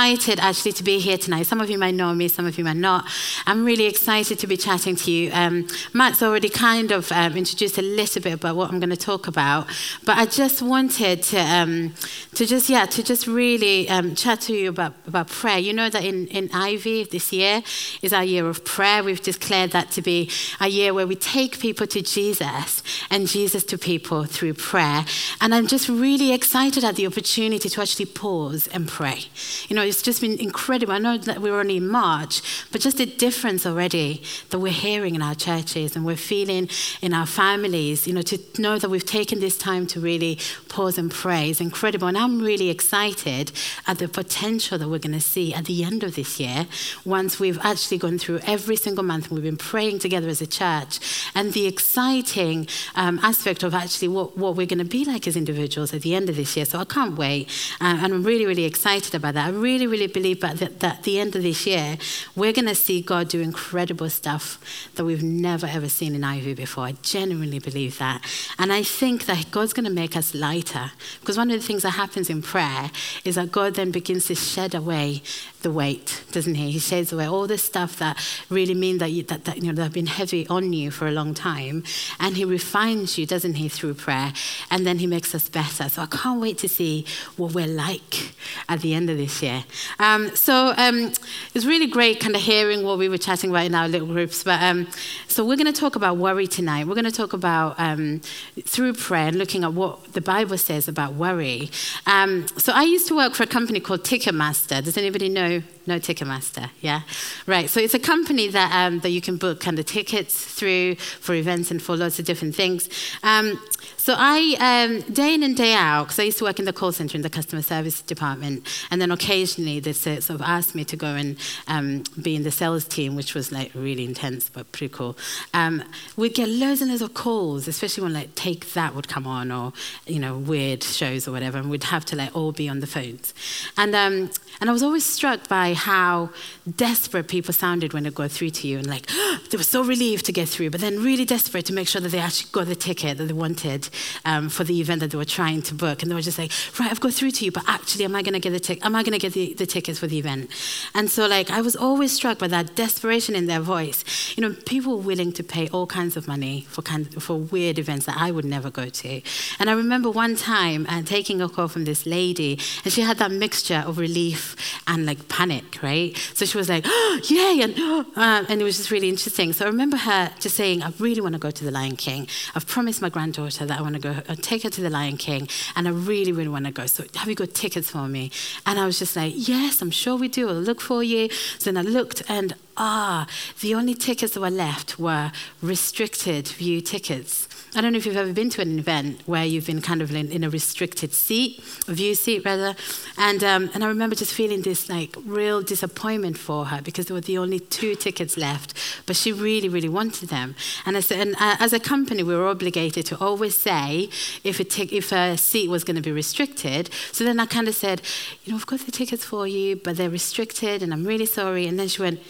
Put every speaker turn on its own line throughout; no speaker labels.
excited actually to be here tonight. Some of you might know me, some of you might not. I'm really excited to be chatting to you. Um, Matt's already kind of um, introduced a little bit about what I'm going to talk about, but I just wanted to, um, to just yeah, to just really um, chat to you about, about prayer. You know that in, in Ivy this year is our year of prayer. We've declared that to be a year where we take people to Jesus and Jesus to people through prayer. And I'm just really excited at the opportunity to actually pause and pray. You know, know, it's just been incredible. I know that we're only in March, but just the difference already that we're hearing in our churches and we're feeling in our families, you know, to know that we've taken this time to really pause and pray is incredible. And I'm really excited at the potential that we're going to see at the end of this year once we've actually gone through every single month. And we've been praying together as a church and the exciting um, aspect of actually what, what we're going to be like as individuals at the end of this year. So I can't wait. Uh, and I'm really, really excited about that. I really really, really believe that, that at the end of this year, we're going to see God do incredible stuff that we've never, ever seen in Ivy before. I genuinely believe that. And I think that God's going to make us lighter. Because one of the things that happens in prayer is that God then begins to shed away the weight, doesn't he? He sheds away all the stuff that really mean that, you, that, that, you know, that have been heavy on you for a long time. And he refines you, doesn't he, through prayer. And then he makes us better. So I can't wait to see what we're like at the end of this year. Um, so um, it's really great kind of hearing what we were chatting about in our little groups. But um, so we're going to talk about worry tonight. We're going to talk about um, through prayer and looking at what the Bible says about worry. Um, so I used to work for a company called Ticketmaster. Does anybody know know no Ticketmaster? Yeah, right. So it's a company that um, that you can book kind of tickets through for events and for lots of different things. Um, so I, um, day in and day out, because I used to work in the call center in the customer service department, and then occasionally they sort of asked me to go and um, be in the sales team, which was like really intense but pretty cool. Um, we'd get loads and loads of calls, especially when like Take That would come on, or you know weird shows or whatever, and we'd have to like all be on the phones. And um, and I was always struck by how desperate people sounded when they go through to you, and like they were so relieved to get through, but then really desperate to make sure that they actually got the ticket that they wanted um, for the event that they were trying to book. And they were just like, right, I've got through to you, but actually, am I going to get the ticket? Am I going to get the, the tickets for the event? And so, like, I was always struck by that desperation in their voice. You know, people were willing to pay all kinds of money for kind for weird events that I would never go to. And I remember one time uh, taking a call from this lady, and she had that mixture of relief and like panic, right? So she was like, oh, yay, and uh, and it was just really interesting. So I remember her just saying, I really want to go to the Lion King. I've promised my granddaughter that I want to go and take her to the Lion King, and I really, really want to go. So have you got tickets for me? And I was just like, yes, I'm sure we do. I'll look for you. So then I looked, and ah, the only tickets that were left were restricted view tickets. I don't know if you've ever been to an event where you've been kind of in, in a restricted seat, a view seat rather, and um, and I remember just feeling this like real disappointment for her because there were the only two tickets left, but she really really wanted them. And, said, and uh, as a company, we were obligated to always say if a tic- if a seat was going to be restricted. So then I kind of said, you know, I've got the tickets for you, but they're restricted, and I'm really sorry. And then she went,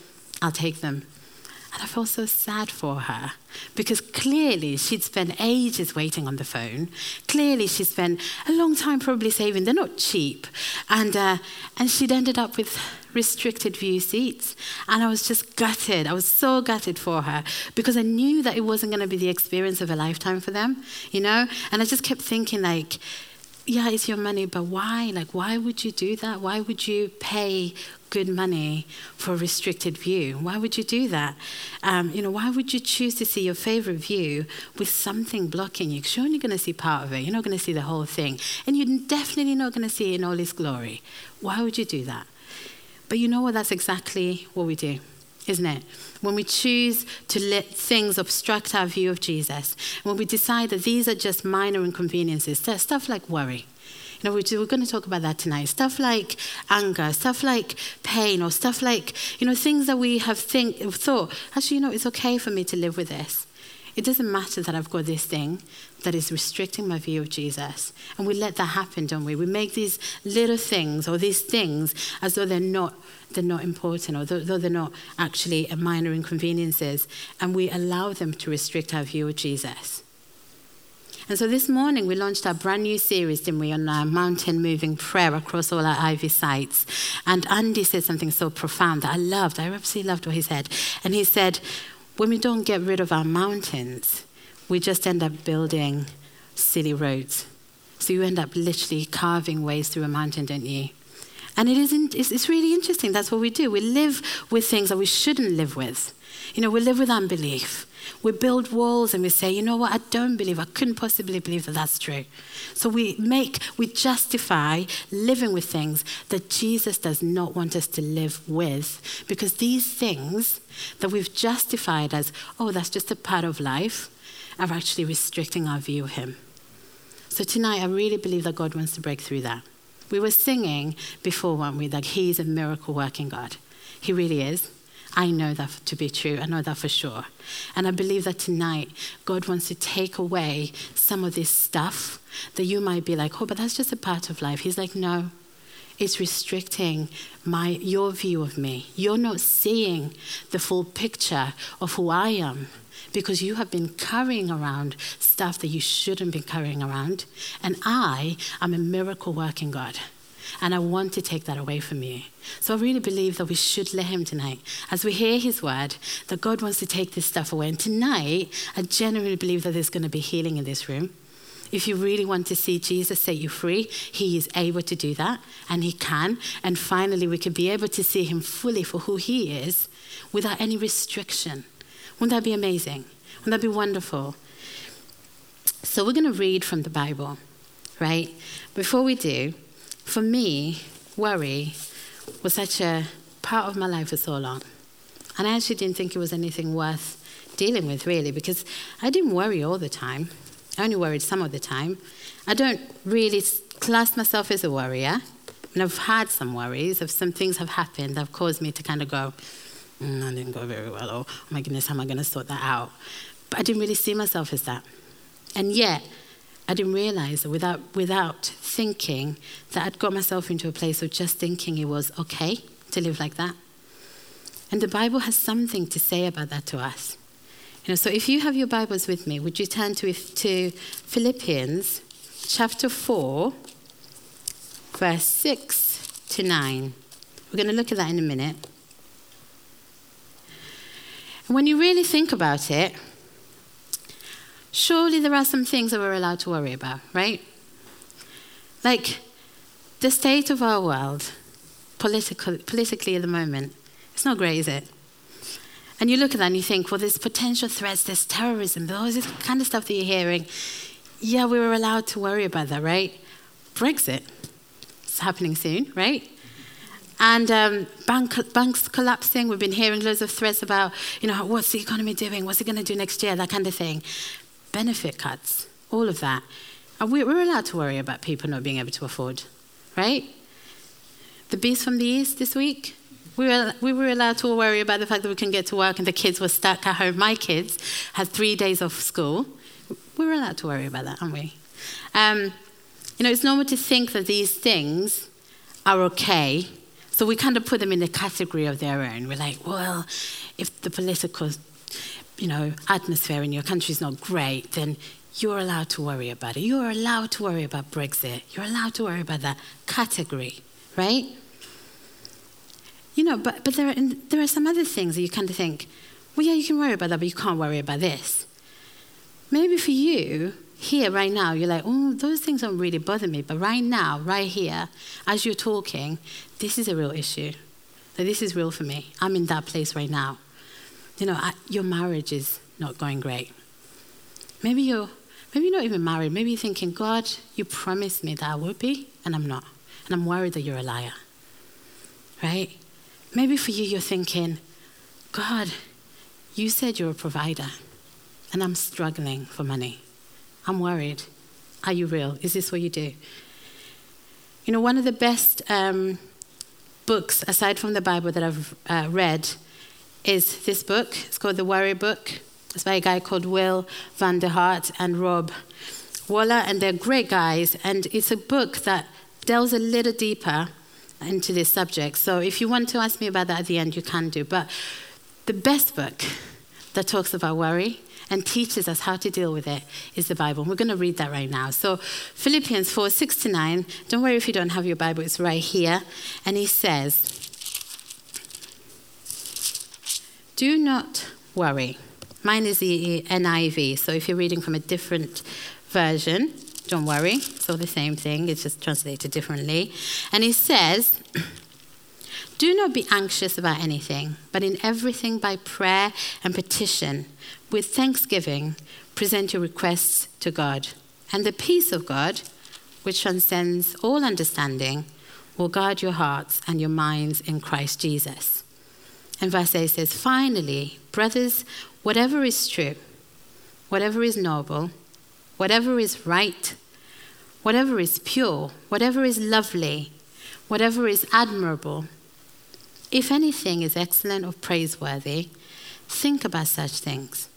I'll take them. And I felt so sad for her because clearly she'd spent ages waiting on the phone. Clearly she'd spent a long time probably saving. They're not cheap. And, uh, and she'd ended up with restricted view seats. And I was just gutted. I was so gutted for her because I knew that it wasn't going to be the experience of a lifetime for them, you know? And I just kept thinking, like, yeah, it's your money, but why? Like, why would you do that? Why would you pay good money for a restricted view? Why would you do that? Um, you know, why would you choose to see your favorite view with something blocking you? Because you're only going to see part of it. You're not going to see the whole thing, and you're definitely not going to see it in all its glory. Why would you do that? But you know what? That's exactly what we do isn't it? When we choose to let things obstruct our view of Jesus, when we decide that these are just minor inconveniences, stuff like worry. We're going to talk about that tonight. Stuff like anger, stuff like pain, or stuff like, you know, things that we have think, thought, actually, you know, it's okay for me to live with this. It doesn't matter that I've got this thing that is restricting my view of Jesus. And we let that happen, don't we? We make these little things or these things as though they're not, they're not important or though, though they're not actually minor inconveniences. And we allow them to restrict our view of Jesus. And so this morning we launched our brand new series, didn't we, on our mountain moving prayer across all our Ivy sites. And Andy said something so profound that I loved. I absolutely loved what he said. And he said, when we don't get rid of our mountains, we just end up building silly roads. So you end up literally carving ways through a mountain, don't you? And it isn't, it's, it's really interesting. That's what we do. We live with things that we shouldn't live with. You know, we live with unbelief. We build walls and we say, you know what, I don't believe, I couldn't possibly believe that that's true. So we make, we justify living with things that Jesus does not want us to live with because these things that we've justified as, oh, that's just a part of life, are actually restricting our view of Him. So tonight, I really believe that God wants to break through that. We were singing before, weren't we, that He's a miracle working God. He really is. I know that to be true. I know that for sure. And I believe that tonight, God wants to take away some of this stuff that you might be like, oh, but that's just a part of life. He's like, no, it's restricting my, your view of me. You're not seeing the full picture of who I am because you have been carrying around stuff that you shouldn't be carrying around. And I am a miracle working God. And I want to take that away from you. So I really believe that we should let Him tonight. As we hear His word, that God wants to take this stuff away. And tonight, I genuinely believe that there's going to be healing in this room. If you really want to see Jesus set you free, He is able to do that, and He can. And finally, we can be able to see Him fully for who He is without any restriction. Wouldn't that be amazing? Wouldn't that be wonderful? So, we're going to read from the Bible, right? Before we do, for me, worry was such a part of my life for so long. And I actually didn't think it was anything worth dealing with, really, because I didn't worry all the time. I only worried some of the time. I don't really class myself as a worrier. And I've had some worries of some things have happened that have caused me to kind of go, mm, I didn't go very well, or oh my goodness, how am I going to sort that out? But I didn't really see myself as that. And yet, I didn't realize that without, without thinking that I'd got myself into a place of just thinking it was okay to live like that. And the Bible has something to say about that to us. You know, so if you have your Bibles with me, would you turn to, to Philippians chapter 4, verse 6 to 9? We're going to look at that in a minute. And when you really think about it, surely there are some things that we're allowed to worry about, right? Like the state of our world, political, politically at the moment, it's not great, is it? And you look at that and you think, well, there's potential threats, there's terrorism, all this kind of stuff that you're hearing. Yeah, we were allowed to worry about that, right? Brexit, it's happening soon, right? And um, bank, banks collapsing. We've been hearing loads of threats about, you know, what's the economy doing? What's it going to do next year? That kind of thing benefit cuts, all of that. And we're allowed to worry about people not being able to afford, right? The beast from the east this week, we were, we were allowed to worry about the fact that we couldn't get to work and the kids were stuck at home. My kids had three days off school. We were allowed to worry about that, aren't we? Um, you know, it's normal to think that these things are okay. So we kind of put them in a category of their own. We're like, well, if the political you know, atmosphere in your country is not great, then you're allowed to worry about it. You're allowed to worry about Brexit. You're allowed to worry about that category, right? You know, but, but there, are, there are some other things that you kind of think, well, yeah, you can worry about that, but you can't worry about this. Maybe for you, here, right now, you're like, oh, those things don't really bother me. But right now, right here, as you're talking, this is a real issue. This is real for me. I'm in that place right now you know, your marriage is not going great. Maybe you're, maybe you're not even married. Maybe you're thinking, God, you promised me that I would be, and I'm not. And I'm worried that you're a liar. Right? Maybe for you, you're thinking, God, you said you're a provider, and I'm struggling for money. I'm worried. Are you real? Is this what you do? You know, one of the best um, books, aside from the Bible, that I've uh, read is this book. It's called The Worry Book It's by a guy called Will van der Hart and Rob Waller, and they're great guys. And it's a book that delves a little deeper into this subject. So if you want to ask me about that at the end, you can do. But the best book that talks about worry and teaches us how to deal with it is the Bible. We're going to read that right now. So, Philippians 4 6 to 9. Don't worry if you don't have your Bible, it's right here. And he says, Do not worry. Mine is the NIV, so if you're reading from a different version, don't worry. It's all the same thing, it's just translated differently. And he says, Do not be anxious about anything, but in everything by prayer and petition, with thanksgiving, present your requests to God. And the peace of God, which transcends all understanding, will guard your hearts and your minds in Christ Jesus. And verse 8 says, Finally, brothers, whatever is true, whatever is noble, whatever is right, whatever is pure, whatever is lovely, whatever is admirable, if anything is excellent or praiseworthy, think about such things.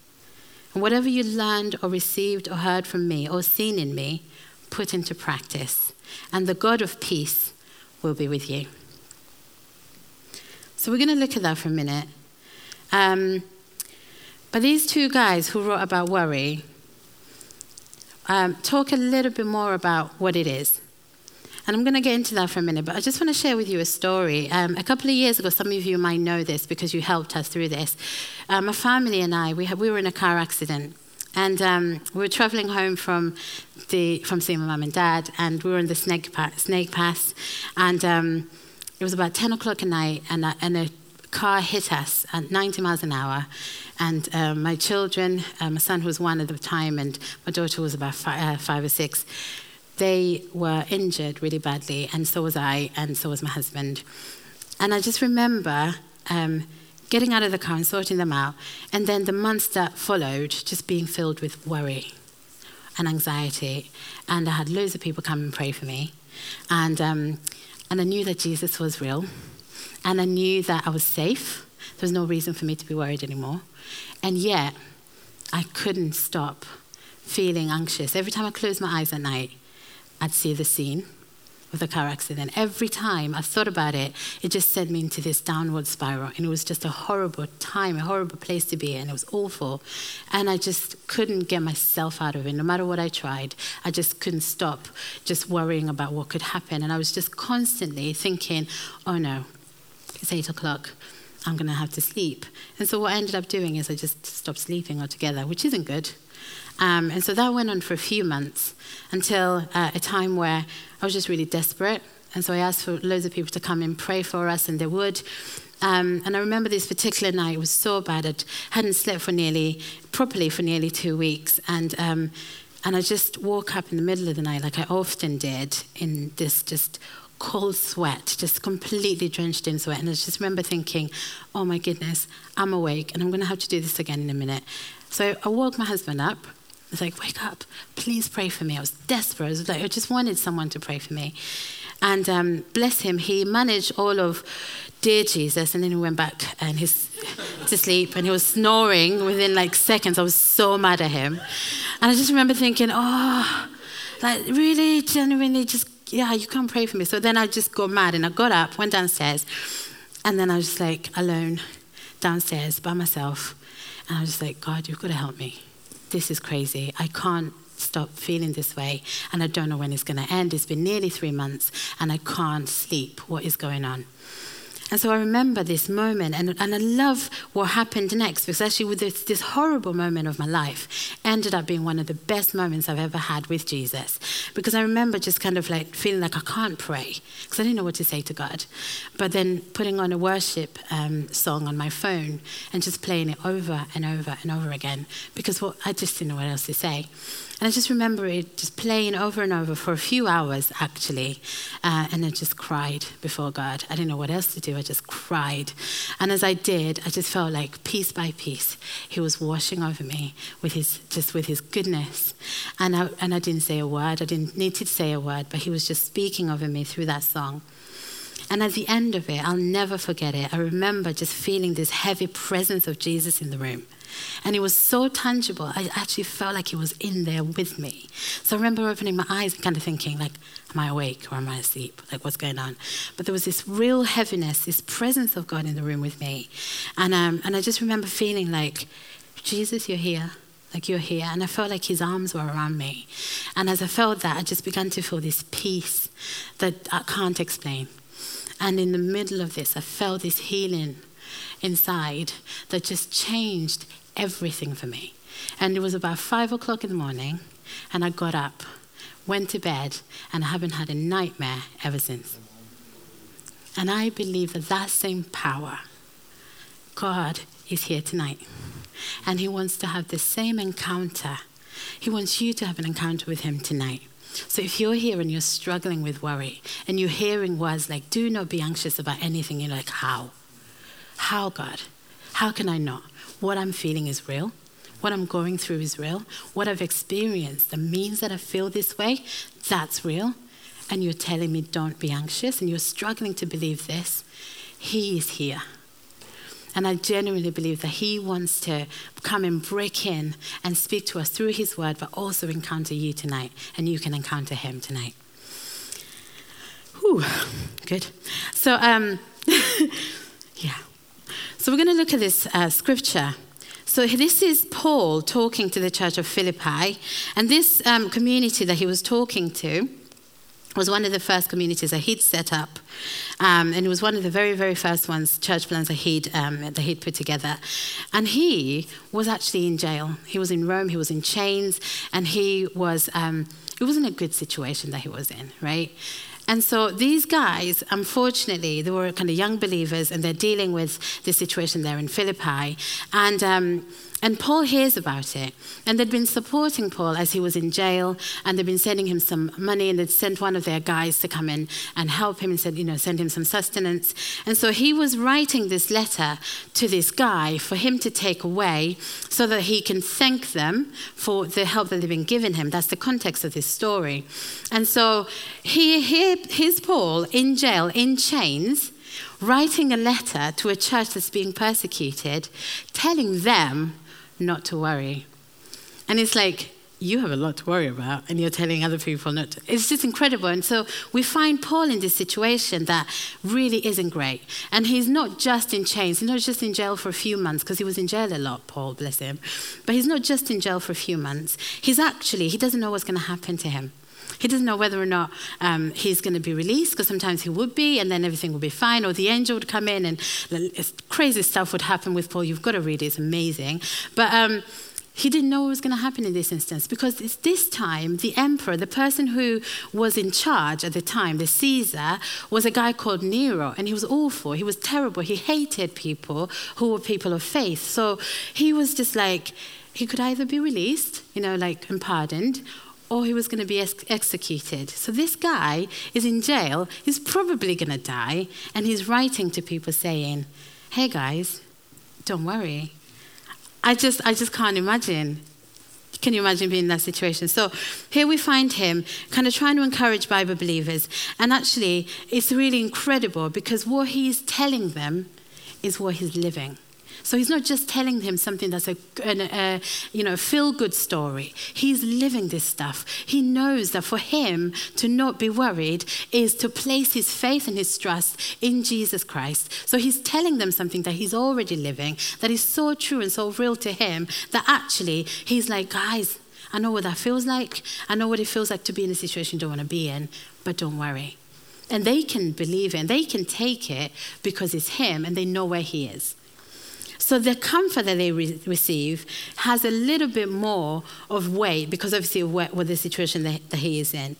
And whatever you learned or received or heard from me or seen in me, put into practice. And the God of peace will be with you. So we're going to look at that for a minute. Um, but these two guys who wrote about worry um, talk a little bit more about what it is. And I'm going to get into that for a minute, but I just want to share with you a story. Um, a couple of years ago, some of you might know this because you helped us through this. Um, my family and I, we, had, we were in a car accident. And um, we were traveling home from, the, from seeing my mum and dad, and we were in the Snake, pa- snake Pass. And um, it was about 10 o'clock at night, and a, and a car hit us at 90 miles an hour. And um, my children, uh, my son was one at the time, and my daughter was about five, uh, five or six, they were injured really badly, and so was I, and so was my husband. And I just remember um, getting out of the car and sorting them out, and then the months that followed just being filled with worry and anxiety. And I had loads of people come and pray for me. And, um, and I knew that Jesus was real, and I knew that I was safe. There was no reason for me to be worried anymore. And yet, I couldn't stop feeling anxious. Every time I closed my eyes at night, I'd see the scene of the car accident. Every time I thought about it, it just sent me into this downward spiral. And it was just a horrible time, a horrible place to be in. It was awful. And I just couldn't get myself out of it. No matter what I tried, I just couldn't stop just worrying about what could happen. And I was just constantly thinking, oh no, it's eight o'clock. I'm going to have to sleep. And so what I ended up doing is I just stopped sleeping altogether, which isn't good. Um, and so that went on for a few months until uh, a time where I was just really desperate. And so I asked for loads of people to come and pray for us, and they would. Um, and I remember this particular night, was so bad. I hadn't slept for nearly, properly for nearly two weeks. And, um, and I just woke up in the middle of the night, like I often did, in this just cold sweat, just completely drenched in sweat. And I just remember thinking, oh my goodness, I'm awake and I'm going to have to do this again in a minute. So I woke my husband up. I was like, wake up, please pray for me. I was desperate. I, was like, I just wanted someone to pray for me. And um, bless him, he managed all of Dear Jesus, and then he went back and he's to sleep and he was snoring within like seconds. I was so mad at him. And I just remember thinking, oh, like really, genuinely, just, yeah, you can't pray for me. So then I just got mad and I got up, went downstairs, and then I was just like alone downstairs by myself. And I was just like, God, you've got to help me. This is crazy. I can't stop feeling this way, and I don't know when it's going to end. It's been nearly three months, and I can't sleep. What is going on? And so I remember this moment, and, and I love what happened next because actually, with this, this horrible moment of my life, ended up being one of the best moments I've ever had with Jesus. Because I remember just kind of like feeling like I can't pray because I didn't know what to say to God. But then putting on a worship um, song on my phone and just playing it over and over and over again because what, I just didn't know what else to say. And I just remember it just playing over and over for a few hours, actually. Uh, and I just cried before God. I didn't know what else to do. I just cried. And as I did, I just felt like piece by piece, He was washing over me with His, just with His goodness. And I, and I didn't say a word. I didn't need to say a word, but He was just speaking over me through that song. And at the end of it, I'll never forget it. I remember just feeling this heavy presence of Jesus in the room. And it was so tangible. I actually felt like he was in there with me. So I remember opening my eyes and kind of thinking, like, am I awake or am I asleep? Like, what's going on? But there was this real heaviness, this presence of God in the room with me. And, um, and I just remember feeling like, Jesus, you're here like you're here. And I felt like his arms were around me. And as I felt that, I just began to feel this peace that I can't explain. And in the middle of this, I felt this healing inside that just changed everything for me. And it was about five o'clock in the morning, and I got up, went to bed, and I haven't had a nightmare ever since. And I believe that that same power, God is here tonight. And He wants to have the same encounter. He wants you to have an encounter with Him tonight. So if you're here and you're struggling with worry and you're hearing words like, do not be anxious about anything, you're like, how? How, God? How can I not? What I'm feeling is real. What I'm going through is real. What I've experienced, the means that I feel this way, that's real. And you're telling me don't be anxious and you're struggling to believe this. He is here. And I genuinely believe that He wants to come and break in and speak to us through His word, but also encounter you tonight, and you can encounter Him tonight. Whew, good. So, um, yeah. So we're going to look at this uh, scripture. So this is Paul talking to the church of Philippi, and this um, community that he was talking to was one of the first communities that he'd set up. Um, and it was one of the very, very first ones, church plans that he'd, um, that he'd put together. And he was actually in jail. He was in Rome, he was in chains, and he was, um, it wasn't a good situation that he was in, right? And so these guys, unfortunately, they were kind of young believers and they're dealing with the situation there in Philippi. And um, and Paul hears about it. And they'd been supporting Paul as he was in jail, and they'd been sending him some money, and they'd sent one of their guys to come in and help him and said, you know, send him some sustenance. And so he was writing this letter to this guy for him to take away so that he can thank them for the help that they've been giving him. That's the context of this story. And so he, he here's Paul in jail, in chains, writing a letter to a church that's being persecuted, telling them not to worry. And it's like, you have a lot to worry about, and you're telling other people not to. It's just incredible. And so we find Paul in this situation that really isn't great. And he's not just in chains, he's not just in jail for a few months, because he was in jail a lot, Paul, bless him. But he's not just in jail for a few months. He's actually, he doesn't know what's going to happen to him. He doesn't know whether or not um, he's going to be released, because sometimes he would be, and then everything would be fine, or the angel would come in, and crazy stuff would happen with Paul. You've got to read it, it's amazing. But um, he didn't know what was going to happen in this instance because it's this time the emperor, the person who was in charge at the time, the Caesar, was a guy called Nero, and he was awful. He was terrible. He hated people who were people of faith. So he was just like, he could either be released, you know, like and pardoned, or he was going to be ex- executed. So this guy is in jail. He's probably going to die, and he's writing to people saying, "Hey guys, don't worry. I just, I just can't imagine. Can you imagine being in that situation? So here we find him kind of trying to encourage Bible believers. And actually, it's really incredible because what he's telling them is what he's living. So he's not just telling him something that's a, a, a you know, feel-good story. He's living this stuff. He knows that for him to not be worried is to place his faith and his trust in Jesus Christ. So he's telling them something that he's already living, that is so true and so real to him that actually he's like, guys, I know what that feels like. I know what it feels like to be in a situation you don't want to be in, but don't worry. And they can believe it and they can take it because it's him and they know where he is. So the comfort that they re- receive has a little bit more of weight because obviously what, what the situation that, that, he is in.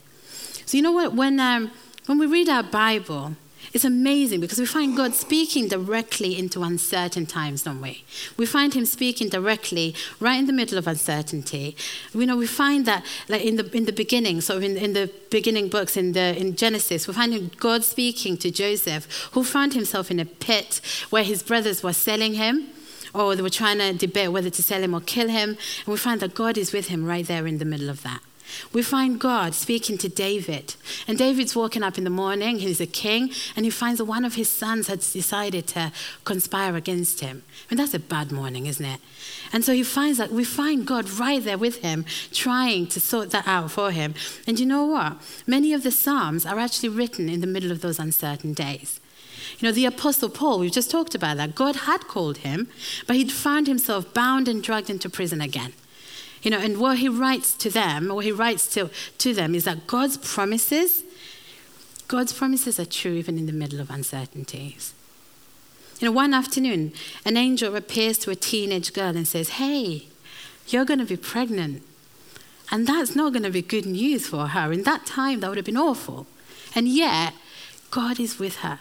So you know what? When, um, when we read our Bible, it's amazing because we find God speaking directly into uncertain times, don't we? We find Him speaking directly right in the middle of uncertainty. You know, we find that like in the in the beginning, so in, in the beginning books in the in Genesis, we find God speaking to Joseph, who found himself in a pit where his brothers were selling him or they were trying to debate whether to sell him or kill him. And we find that God is with him right there in the middle of that. We find God speaking to David. And David's walking up in the morning, he's a king, and he finds that one of his sons has decided to conspire against him. I mean, that's a bad morning, isn't it? And so he finds that we find God right there with him, trying to sort that out for him. And you know what? Many of the Psalms are actually written in the middle of those uncertain days. You know, the Apostle Paul, we've just talked about that. God had called him, but he'd found himself bound and dragged into prison again. You know, and what he writes to them, what he writes to, to them is that God's promises, God's promises are true even in the middle of uncertainties. You know, one afternoon, an angel appears to a teenage girl and says, Hey, you're going to be pregnant. And that's not going to be good news for her. In that time, that would have been awful. And yet, God is with her.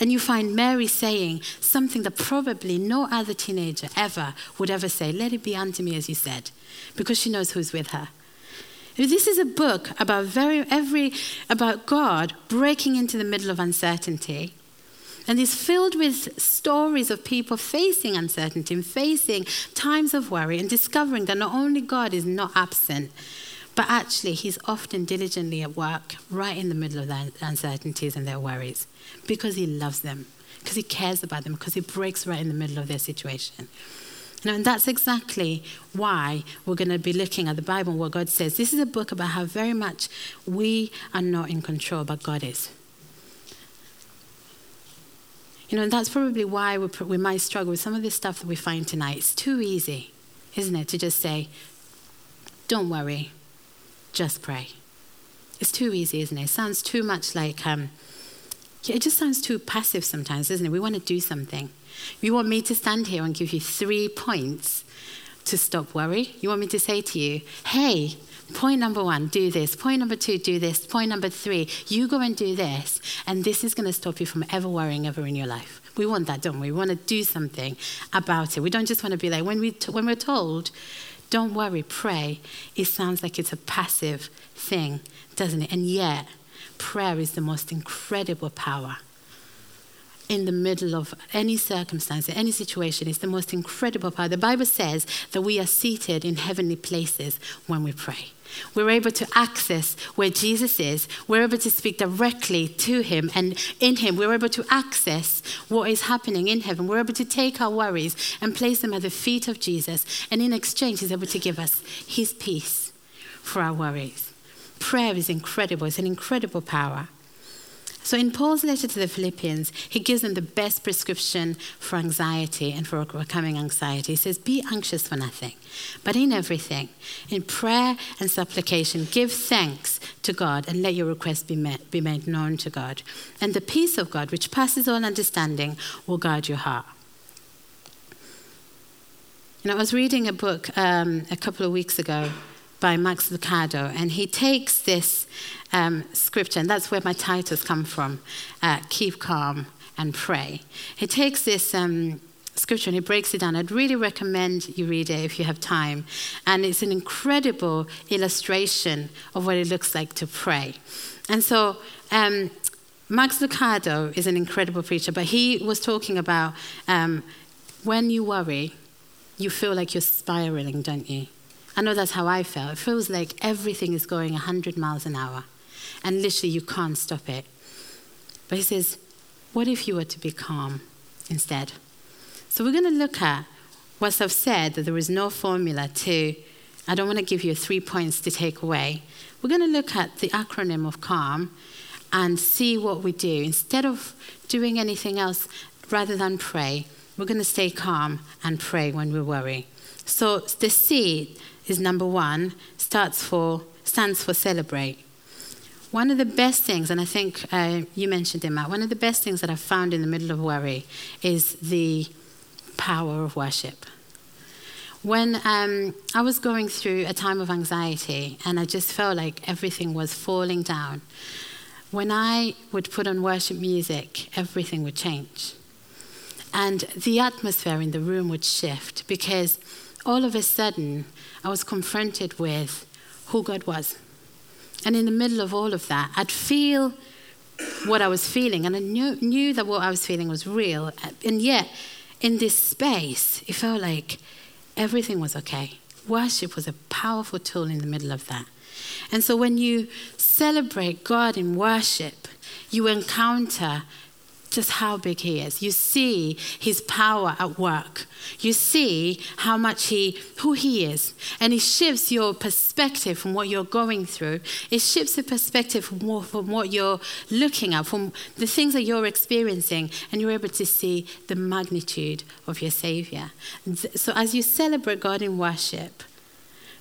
And you find Mary saying something that probably no other teenager ever would ever say Let it be unto me as you said, because she knows who's with her. This is a book about very every about God breaking into the middle of uncertainty. And it's filled with stories of people facing uncertainty and facing times of worry and discovering that not only God is not absent, but actually, he's often diligently at work right in the middle of their uncertainties and their worries because he loves them, because he cares about them, because he breaks right in the middle of their situation. Know, and that's exactly why we're going to be looking at the Bible what God says. This is a book about how very much we are not in control, but God is. You know, and that's probably why we, we might struggle with some of this stuff that we find tonight. It's too easy, isn't it, to just say, don't worry, just pray. It's too easy, isn't it? It sounds too much like, um, it just sounds too passive sometimes, doesn't it? We want to do something. You want me to stand here and give you three points to stop worry? You want me to say to you, hey, point number one, do this. Point number two, do this. Point number three, you go and do this. And this is going to stop you from ever worrying ever in your life. We want that, don't we? We want to do something about it. We don't just want to be like, when, we t- when we're told, don't worry, pray. It sounds like it's a passive thing, doesn't it? And yet, prayer is the most incredible power. In the middle of any circumstance, any situation, it's the most incredible power. The Bible says that we are seated in heavenly places when we pray. We're able to access where Jesus is. We're able to speak directly to him and in him. We're able to access what is happening in heaven. We're able to take our worries and place them at the feet of Jesus. And in exchange, he's able to give us his peace for our worries. Prayer is incredible, it's an incredible power. So, in Paul's letter to the Philippians, he gives them the best prescription for anxiety and for overcoming anxiety. He says, Be anxious for nothing, but in everything, in prayer and supplication, give thanks to God and let your requests be, met, be made known to God. And the peace of God, which passes all understanding, will guard your heart. Know, I was reading a book um, a couple of weeks ago by Max Lucado, and he takes this um, scripture, and that's where my titles come from uh, keep calm and pray. He takes this um, scripture and he breaks it down. I'd really recommend you read it if you have time. And it's an incredible illustration of what it looks like to pray. And so, um, Max Lucado is an incredible preacher, but he was talking about um, when you worry, you feel like you're spiraling, don't you? I know that's how I felt. It feels like everything is going 100 miles an hour and literally you can't stop it. But he says, what if you were to be calm instead? So we're going to look at what I've said that there is no formula to, I don't want to give you three points to take away. We're going to look at the acronym of CALM and see what we do. Instead of doing anything else, rather than pray, we're going to stay calm and pray when we worry. So the C is number one, starts for, stands for celebrate. One of the best things, and I think uh, you mentioned it, Matt, one of the best things that I've found in the middle of worry is the power of worship. When um, I was going through a time of anxiety and I just felt like everything was falling down, when I would put on worship music, everything would change. And the atmosphere in the room would shift because all of a sudden I was confronted with who God was and in the middle of all of that, I'd feel what I was feeling, and I knew, knew that what I was feeling was real. And yet, in this space, it felt like everything was okay. worship was a powerful tool in the middle of that. And so when you celebrate God in worship, you encounter just how big he is. You see his power at work. You see how much he, who he is. And it shifts your perspective from what you're going through. It shifts the perspective from what, from what you're looking at, from the things that you're experiencing, and you're able to see the magnitude of your Savior. So as you celebrate God in worship,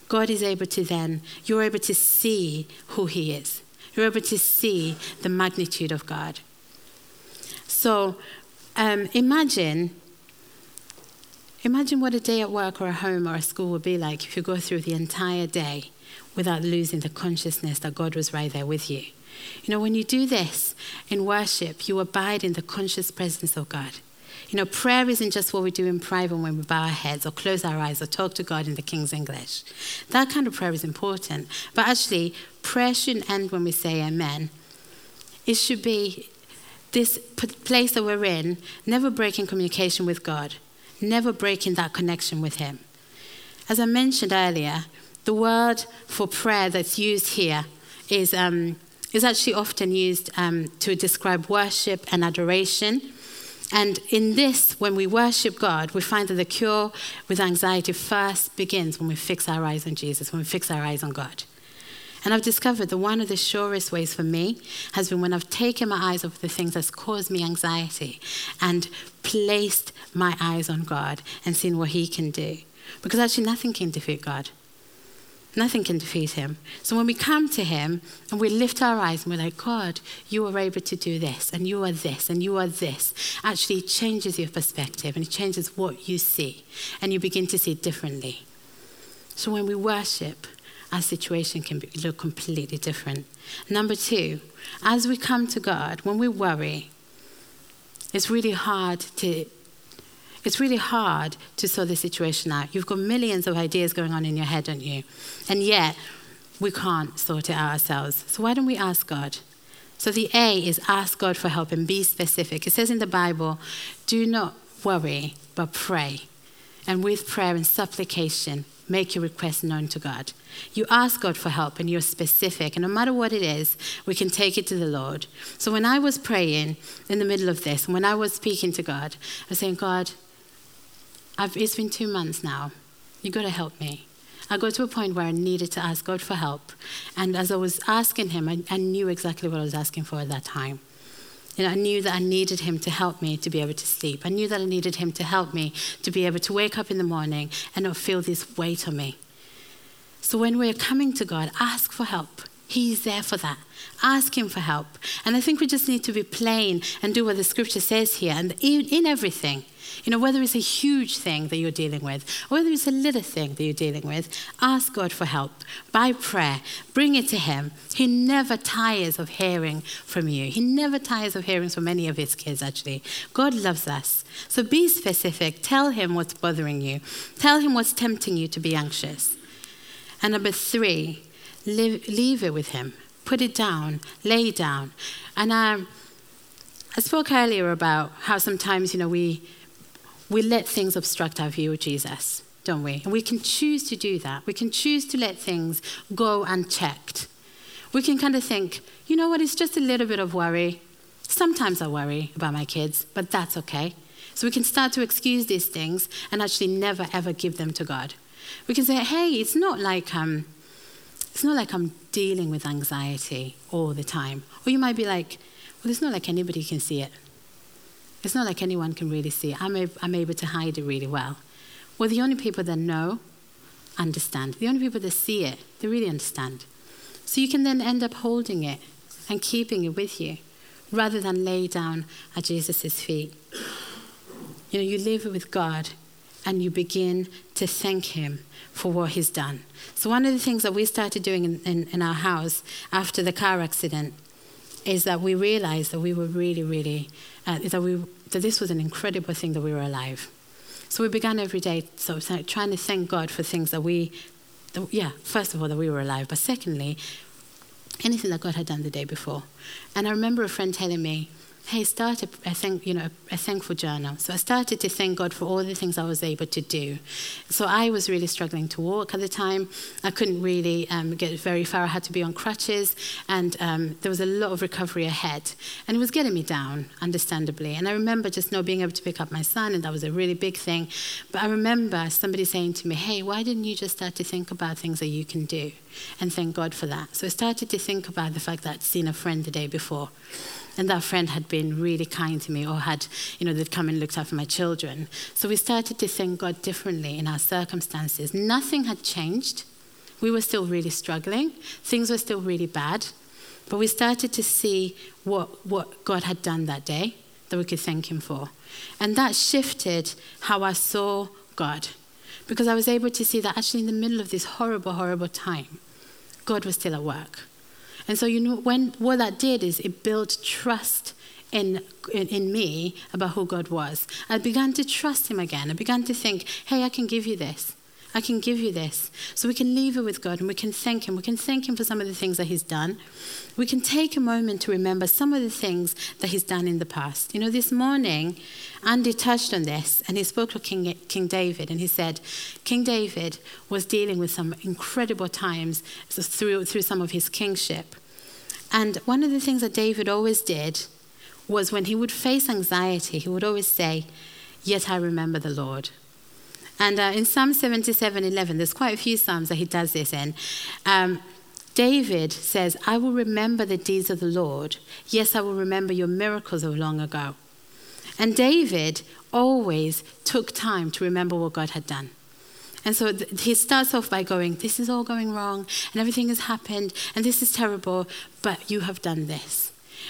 God is able to then, you're able to see who he is. You're able to see the magnitude of God. So um, imagine, imagine what a day at work or a home or a school would be like if you go through the entire day without losing the consciousness that God was right there with you. You know, when you do this in worship, you abide in the conscious presence of God. You know, prayer isn't just what we do in private when we bow our heads or close our eyes or talk to God in the King's English. That kind of prayer is important. But actually, prayer shouldn't end when we say amen. It should be this place that we're in, never breaking communication with God, never breaking that connection with Him. As I mentioned earlier, the word for prayer that's used here is, um, is actually often used um, to describe worship and adoration. And in this, when we worship God, we find that the cure with anxiety first begins when we fix our eyes on Jesus, when we fix our eyes on God. And I've discovered that one of the surest ways for me has been when I've taken my eyes off the things that's caused me anxiety and placed my eyes on God and seen what He can do. Because actually, nothing can defeat God. Nothing can defeat him. So when we come to him and we lift our eyes and we're like, God, you are able to do this, and you are this, and you are this, actually it changes your perspective and it changes what you see, and you begin to see differently. So when we worship, our situation can be, look completely different. Number two, as we come to God, when we worry, it's really hard to it's really hard to sort the situation out. You've got millions of ideas going on in your head, don't you? And yet, we can't sort it out ourselves. So why don't we ask God? So the A is ask God for help and be specific. It says in the Bible, do not worry, but pray. And with prayer and supplication, make your request known to God. You ask God for help and you're specific, and no matter what it is, we can take it to the Lord. So when I was praying in the middle of this, and when I was speaking to God, I was saying, God, I've, it's been two months now. You've got to help me. I got to a point where I needed to ask God for help. And as I was asking Him, I, I knew exactly what I was asking for at that time. You know, I knew that I needed him to help me to be able to sleep. I knew that I needed him to help me to be able to wake up in the morning and not feel this weight on me. So when we're coming to God, ask for help. He's there for that. Ask Him for help. And I think we just need to be plain and do what the scripture says here. And in, in, everything, you know, whether it's a huge thing that you're dealing with, or whether it's a little thing that you're dealing with, ask God for help by prayer. Bring it to Him. He never tires of hearing from you. He never tires of hearing from any of His kids, actually. God loves us. So be specific. Tell Him what's bothering you, tell Him what's tempting you to be anxious. And number three, leave, leave it with Him. Put it down, lay down. And um, I spoke earlier about how sometimes, you know, we, we let things obstruct our view of Jesus, don't we? And we can choose to do that. We can choose to let things go unchecked. We can kind of think, you know what, it's just a little bit of worry. Sometimes I worry about my kids, but that's okay. So we can start to excuse these things and actually never ever give them to God. We can say, hey, it's not like um, it's not like I'm dealing with anxiety all the time. Or you might be like, well, it's not like anybody can see it. It's not like anyone can really see it. I'm, able to hide it really well. Well, the only people that know understand. The only people that see it, they really understand. So you can then end up holding it and keeping it with you rather than lay down at Jesus' feet. You know, you live with God and you begin to thank Him for what He's done. So, one of the things that we started doing in, in, in our house after the car accident is that we realized that we were really, really, uh, that, we, that this was an incredible thing that we were alive. So, we began every day so, trying to thank God for things that we, that, yeah, first of all, that we were alive, but secondly, anything that God had done the day before. And I remember a friend telling me, hey, start a, a, thank, you know, a thankful journal. So I started to thank God for all the things I was able to do. So I was really struggling to walk at the time. I couldn't really um, get very far. I had to be on crutches, and um, there was a lot of recovery ahead. And it was getting me down, understandably. And I remember just not being able to pick up my son, and that was a really big thing. But I remember somebody saying to me, hey, why didn't you just start to think about things that you can do? And thank God for that. So I started to think about the fact that I'd seen a friend the day before and that friend had been really kind to me or had, you know, they'd come and looked after my children. So we started to thank God differently in our circumstances. Nothing had changed. We were still really struggling. Things were still really bad. But we started to see what, what God had done that day that we could thank Him for. And that shifted how I saw God. Because I was able to see that actually, in the middle of this horrible, horrible time, God was still at work. And so, you know, when, what that did is it built trust in, in, in, me about who God was. I began to trust Him again. I began to think, hey, I can give you this. I can give you this. So we can leave it with God and we can thank Him. We can thank Him for some of the things that He's done. We can take a moment to remember some of the things that He's done in the past. You know, this morning, Andy touched on this and he spoke to King, King David and he said, King David was dealing with some incredible times through, through some of his kingship. And one of the things that David always did was when he would face anxiety, he would always say, Yet I remember the Lord. And uh, in Psalm 77 11, there's quite a few Psalms that he does this in. Um, David says, I will remember the deeds of the Lord. Yes, I will remember your miracles of long ago. And David always took time to remember what God had done. And so th- he starts off by going, This is all going wrong, and everything has happened, and this is terrible, but you have done this.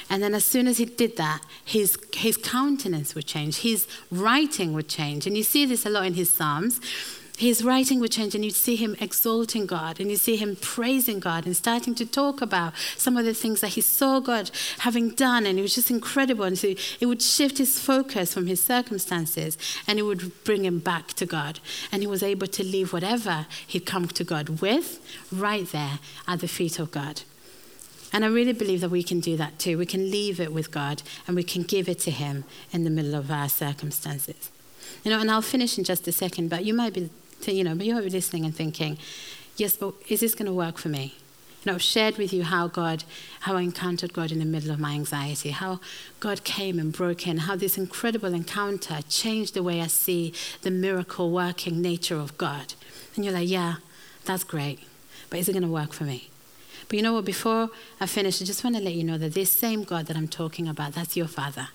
And then as soon as he did that, his, his countenance would change, his writing would change. And you see this a lot in his Psalms. His writing would change, and you'd see him exalting God, and you see him praising God, and starting to talk about some of the things that he saw God having done, and it was just incredible. And so it would shift his focus from his circumstances, and it would bring him back to God. And he was able to leave whatever he'd come to God with right there at the feet of God. And I really believe that we can do that too. We can leave it with God and we can give it to Him in the middle of our circumstances. You know, and I'll finish in just a second, but you might be, you know, you might be listening and thinking, yes, but is this going to work for me? You know, I've shared with you how God, how I encountered God in the middle of my anxiety, how God came and broke in, how this incredible encounter changed the way I see the miracle working nature of God. And you're like, yeah, that's great, but is it going to work for me? But you know what? Before I finish, I just want to let you know that this same God that I'm talking about, that's your Father.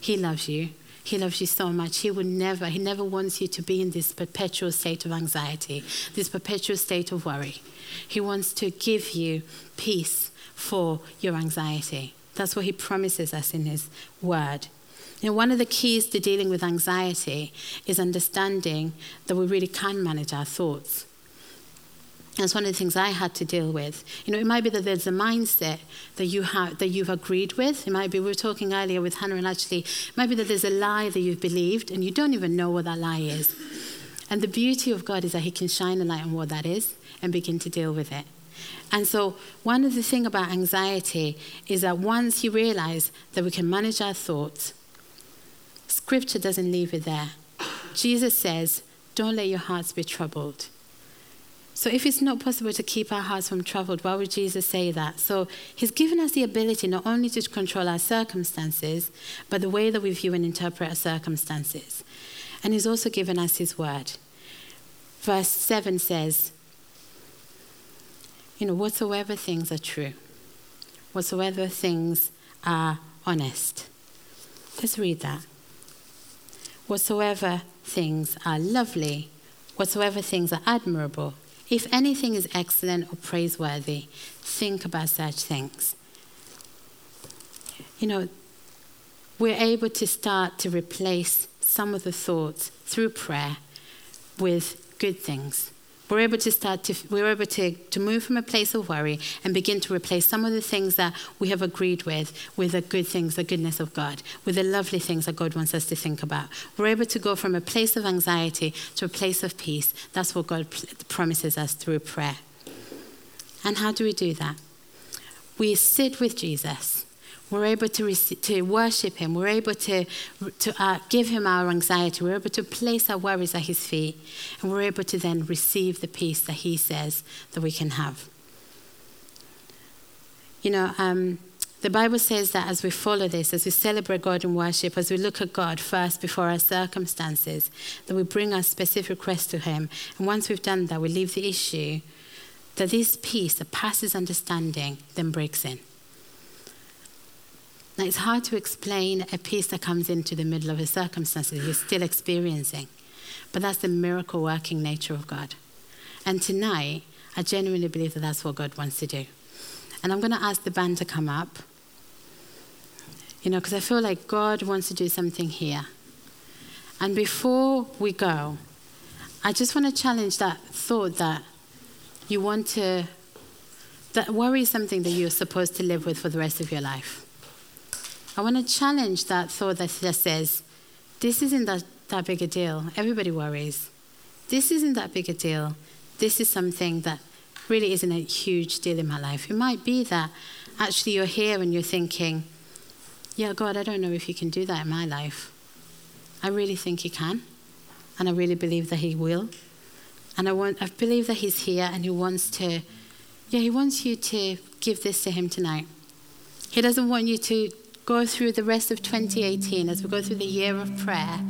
He loves you. He loves you so much. He would never, he never wants you to be in this perpetual state of anxiety, this perpetual state of worry. He wants to give you peace for your anxiety. That's what he promises us in his word. Know, one of the keys to dealing with anxiety is understanding that we really can manage our thoughts. That's one of the things I had to deal with. You know, it might be that there's a mindset that you have that you've agreed with. It might be we were talking earlier with Hannah and actually, it might be that there's a lie that you've believed and you don't even know what that lie is. And the beauty of God is that He can shine a light on what that is and begin to deal with it. And so, one of the things about anxiety is that once you realize that we can manage our thoughts, Scripture doesn't leave it there. Jesus says, "Don't let your hearts be troubled." So, if it's not possible to keep our hearts from troubled, why would Jesus say that? So, He's given us the ability not only to control our circumstances, but the way that we view and interpret our circumstances. And He's also given us His word. Verse 7 says, You know, whatsoever things are true, whatsoever things are honest. Let's read that. Whatsoever things are lovely, whatsoever things are admirable if anything is excellent or praiseworthy, think about such things. You know, we're able to start to replace some of the thoughts through prayer with good things. We're able to start to, we're able to, to move from a place of worry and begin to replace some of the things that we have agreed with, with the good things, the goodness of God, with the lovely things that God wants us to think about. We're able to go from a place of anxiety to a place of peace. That's what God promises us through prayer. And how do we do that? We sit with Jesus. We're able to, rec- to worship Him. We're able to, to uh, give Him our anxiety. We're able to place our worries at His feet. And we're able to then receive the peace that He says that we can have. You know, um, the Bible says that as we follow this, as we celebrate God in worship, as we look at God first before our circumstances, that we bring our specific request to Him. And once we've done that, we leave the issue, that this peace that passes understanding then breaks in. Now, it's hard to explain a peace that comes into the middle of a circumstance that you're still experiencing, but that's the miracle working nature of God. And tonight, I genuinely believe that that's what God wants to do. And I'm going to ask the band to come up, you know, because I feel like God wants to do something here. And before we go, I just want to challenge that thought that you want to, that worry is something that you're supposed to live with for the rest of your life. I want to challenge that thought that just says, this isn't that, that big a deal. Everybody worries. This isn't that big a deal. This is something that really isn't a huge deal in my life. It might be that actually you're here and you're thinking, yeah, God, I don't know if you can do that in my life. I really think He can, and I really believe that He will. And I, want, I believe that He's here and He wants to, yeah, He wants you to give this to Him tonight. He doesn't want you to go through the rest of 2018 as we go through the year of prayer,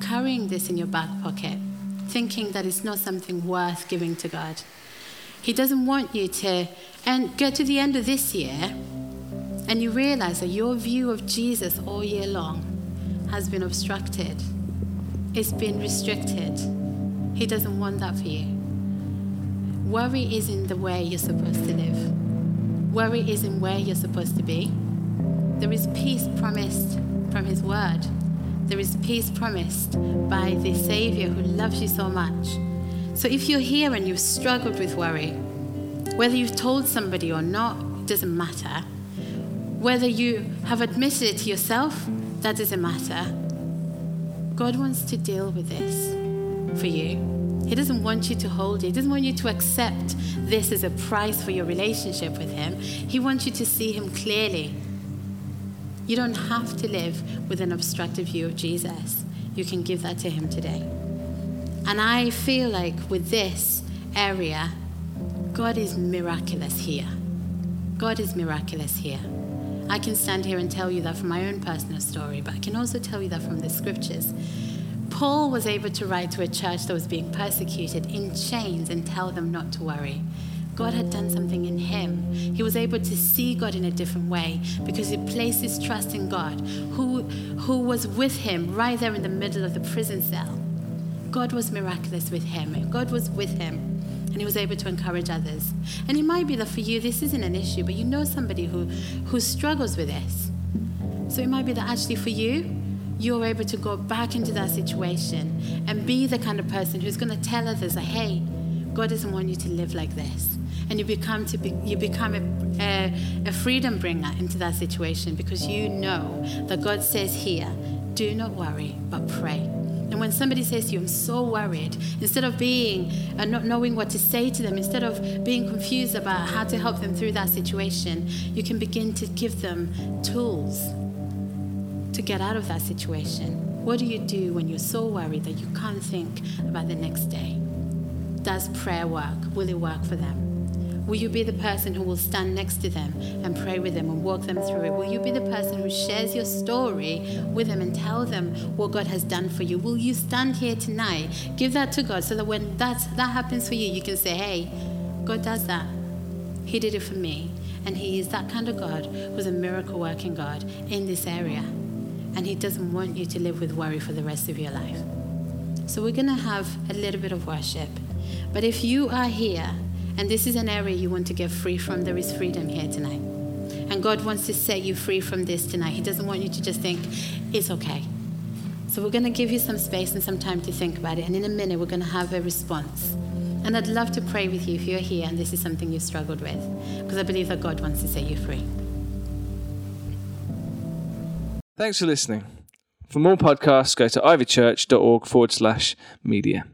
carrying this in your back pocket, thinking that it's not something worth giving to God. He doesn't want you to and get to the end of this year and you realize that your view of Jesus all year long has been obstructed. It's been restricted. He doesn't want that for you. Worry isn't the way you're supposed to live. Worry isn't where you're supposed to be. There is peace promised from His Word. There is peace promised by the Savior who loves you so much. So if you're here and you've struggled with worry, whether you've told somebody or not, it doesn't matter. Whether you have admitted it to yourself, that doesn't matter. God wants to deal with this for you. He doesn't want you to hold it. He doesn't want you to accept this as a price for your relationship with Him. He wants you to see Him clearly. You don't have to live with an obstructive view of Jesus. You can give that to Him today. And I feel like with this area, God is miraculous here. God is miraculous here. I can stand here and tell you that from my own personal story, but I can also tell you that from the scriptures. Paul was able to write to a church that was being persecuted in chains and tell them not to worry. God had done something in him. He was able to see God in a different way because he placed his trust in God, who, who was with him right there in the middle of the prison cell. God was miraculous with him. God was with him, and he was able to encourage others. And it might be that for you, this isn't an issue, but you know somebody who, who struggles with this. So it might be that actually for you, you're able to go back into that situation and be the kind of person who's going to tell others hey, God doesn't want you to live like this and you become to be, you become a, a, a freedom bringer into that situation because you know that God says here, do not worry, but pray. And when somebody says to you, I'm so worried, instead of being and uh, not knowing what to say to them, instead of being confused about how to help them through that situation, you can begin to give them tools to get out of that situation. What do you do when you're so worried that you can't think about the next day? Does prayer work? Will it work for them? Will you be the person who will stand next to them and pray with them and walk them through it? Will you be the person who shares your story with them and tell them what God has done for you? Will you stand here tonight, give that to God so that when that's, that happens for you, you can say, hey, God does that. He did it for me. And He is that kind of God who's a miracle working God in this area. And He doesn't want you to live with worry for the rest of your life. So we're going to have a little bit of worship. But if you are here and this is an area you want to get free from. There is freedom here tonight. And God wants to set you free from this tonight. He doesn't want you to just think, it's okay. So we're going to give you some space and some time to think about it. And in a minute, we're going to have a response. And I'd love to pray with you if you're here and this is something you've struggled with, because I believe that God wants to set you free.
Thanks for listening. For more podcasts, go to ivychurch.org forward slash media.